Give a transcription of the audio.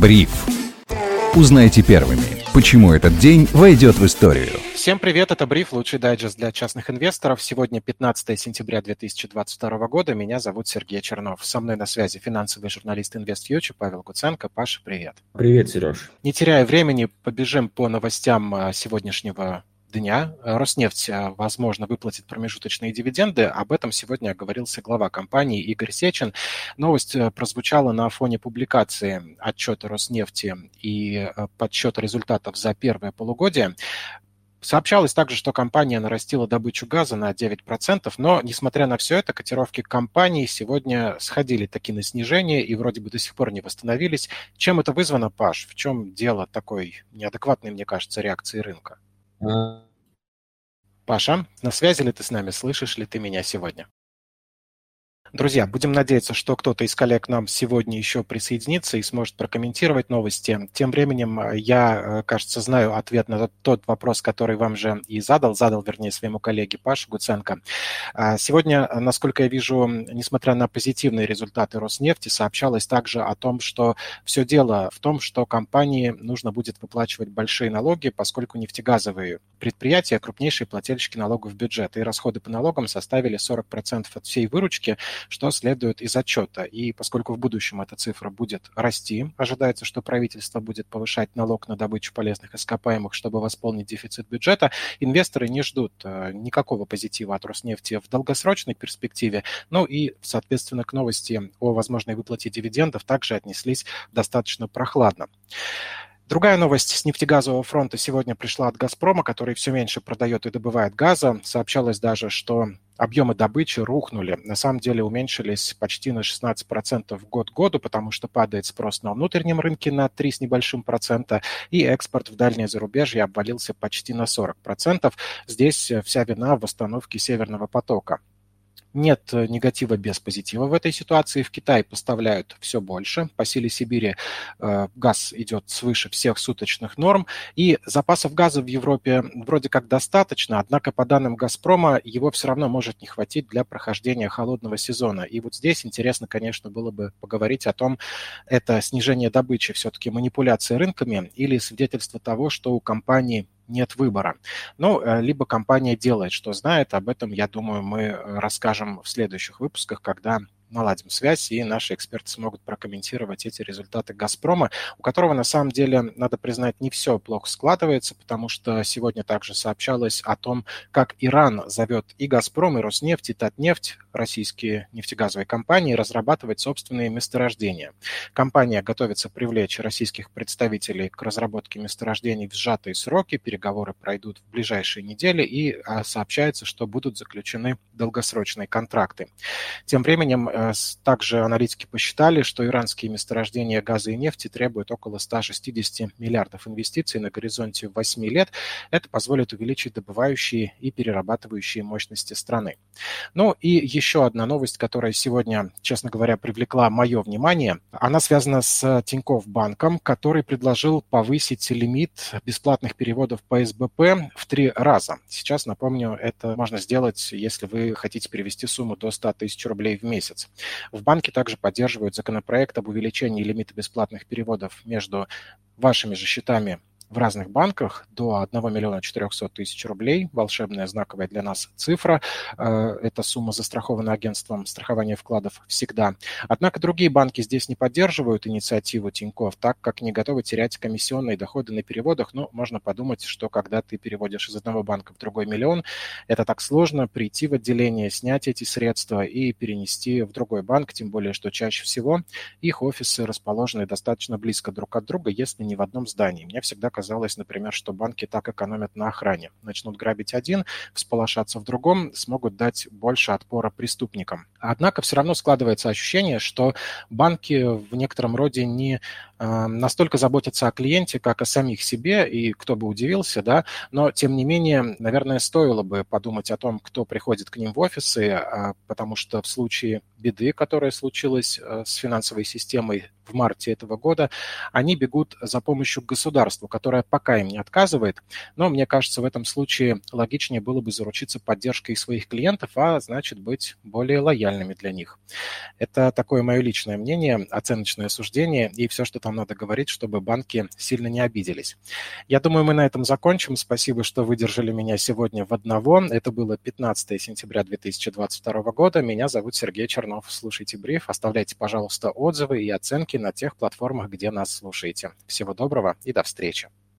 Бриф. Узнайте первыми, почему этот день войдет в историю. Всем привет, это Бриф, лучший дайджест для частных инвесторов. Сегодня 15 сентября 2022 года. Меня зовут Сергей Чернов. Со мной на связи финансовый журналист InvestFuture Павел Гуценко. Паша, привет. Привет, Сереж. Не теряя времени, побежим по новостям а, сегодняшнего дня Роснефть, а, возможно, выплатит промежуточные дивиденды. Об этом сегодня оговорился глава компании Игорь Сечин. Новость э, прозвучала на фоне публикации отчета Роснефти и э, подсчета результатов за первое полугодие. Сообщалось также, что компания нарастила добычу газа на 9%, но, несмотря на все это, котировки компании сегодня сходили таки на снижение и вроде бы до сих пор не восстановились. Чем это вызвано, Паш? В чем дело такой неадекватной, мне кажется, реакции рынка? Паша, на связи ли ты с нами? Слышишь ли ты меня сегодня? Друзья, будем надеяться, что кто-то из коллег нам сегодня еще присоединится и сможет прокомментировать новости. Тем временем э, я, э, кажется, знаю ответ на тот вопрос, который вам же и задал, задал, вернее, своему коллеге Паше Гуценко. А, сегодня, насколько я вижу, несмотря на позитивные результаты Роснефти, сообщалось также о том, что все дело в том, что компании нужно будет выплачивать большие налоги, поскольку нефтегазовые предприятия крупнейшие плательщики налогов в бюджет, и расходы по налогам составили 40% от всей выручки, что следует из отчета. И поскольку в будущем эта цифра будет расти, ожидается, что правительство будет повышать налог на добычу полезных ископаемых, чтобы восполнить дефицит бюджета, инвесторы не ждут э, никакого позитива от Роснефти в долгосрочной перспективе. Ну и, соответственно, к новости о возможной выплате дивидендов также отнеслись достаточно прохладно. Другая новость с нефтегазового фронта сегодня пришла от «Газпрома», который все меньше продает и добывает газа. Сообщалось даже, что объемы добычи рухнули. На самом деле уменьшились почти на 16% год к году, потому что падает спрос на внутреннем рынке на 3 с небольшим процента, и экспорт в дальнее зарубежье обвалился почти на 40%. Здесь вся вина в восстановке Северного потока. Нет э, негатива без позитива в этой ситуации. В Китай поставляют все больше. По силе Сибири э, газ идет свыше всех суточных норм. И запасов газа в Европе вроде как достаточно, однако по данным «Газпрома» его все равно может не хватить для прохождения холодного сезона. И вот здесь интересно, конечно, было бы поговорить о том, это снижение добычи все-таки манипуляция рынками или свидетельство того, что у компании нет выбора. Ну, э, либо компания делает, что знает. Об этом, я думаю, мы э, расскажем в следующих выпусках, когда наладим связь, и наши эксперты смогут прокомментировать эти результаты «Газпрома», у которого, на самом деле, надо признать, не все плохо складывается, потому что сегодня также сообщалось о том, как Иран зовет и «Газпром», и «Роснефть», и «Татнефть», российские нефтегазовые компании, разрабатывать собственные месторождения. Компания готовится привлечь российских представителей к разработке месторождений в сжатые сроки, переговоры пройдут в ближайшие недели, и а, сообщается, что будут заключены долгосрочные контракты. Тем временем э, также аналитики посчитали, что иранские месторождения газа и нефти требуют около 160 миллиардов инвестиций на горизонте 8 лет. Это позволит увеличить добывающие и перерабатывающие мощности страны. Ну и еще одна новость, которая сегодня, честно говоря, привлекла мое внимание. Она связана с Тинькофф банком, который предложил повысить лимит бесплатных переводов по СБП в три раза. Сейчас, напомню, это можно сделать, если вы хотите перевести сумму до 100 тысяч рублей в месяц. В банке также поддерживают законопроект об увеличении лимита бесплатных переводов между вашими же счетами в разных банках до 1 миллиона 400 тысяч рублей. Волшебная знаковая для нас цифра. Э, эта сумма застрахована агентством страхования вкладов всегда. Однако другие банки здесь не поддерживают инициативу Тинькофф, так как не готовы терять комиссионные доходы на переводах. Но можно подумать, что когда ты переводишь из одного банка в другой миллион, это так сложно прийти в отделение, снять эти средства и перенести в другой банк, тем более, что чаще всего их офисы расположены достаточно близко друг от друга, если не в одном здании. Мне всегда казалось, например, что банки так экономят на охране. Начнут грабить один, всполошаться в другом, смогут дать больше отпора преступникам. Однако все равно складывается ощущение, что банки в некотором роде не настолько заботятся о клиенте, как о самих себе, и кто бы удивился, да, но тем не менее, наверное, стоило бы подумать о том, кто приходит к ним в офисы, э, потому что в случае беды, которая случилась э, с финансовой системой в марте этого года, они бегут за помощью к государству, которое пока им не отказывает. Но мне кажется, в этом случае логичнее было бы заручиться поддержкой своих клиентов, а значит быть более лояльными для них. Это такое мое личное мнение, оценочное суждение, и все, что там надо говорить, чтобы банки сильно не обиделись. Я думаю, мы на этом закончим. Спасибо, что выдержали меня сегодня в одного. Это было 15 сентября 2022 года. Меня зовут Сергей Чернов. Слушайте бриф, оставляйте, пожалуйста, отзывы и оценки на тех платформах, где нас слушаете. Всего доброго и до встречи.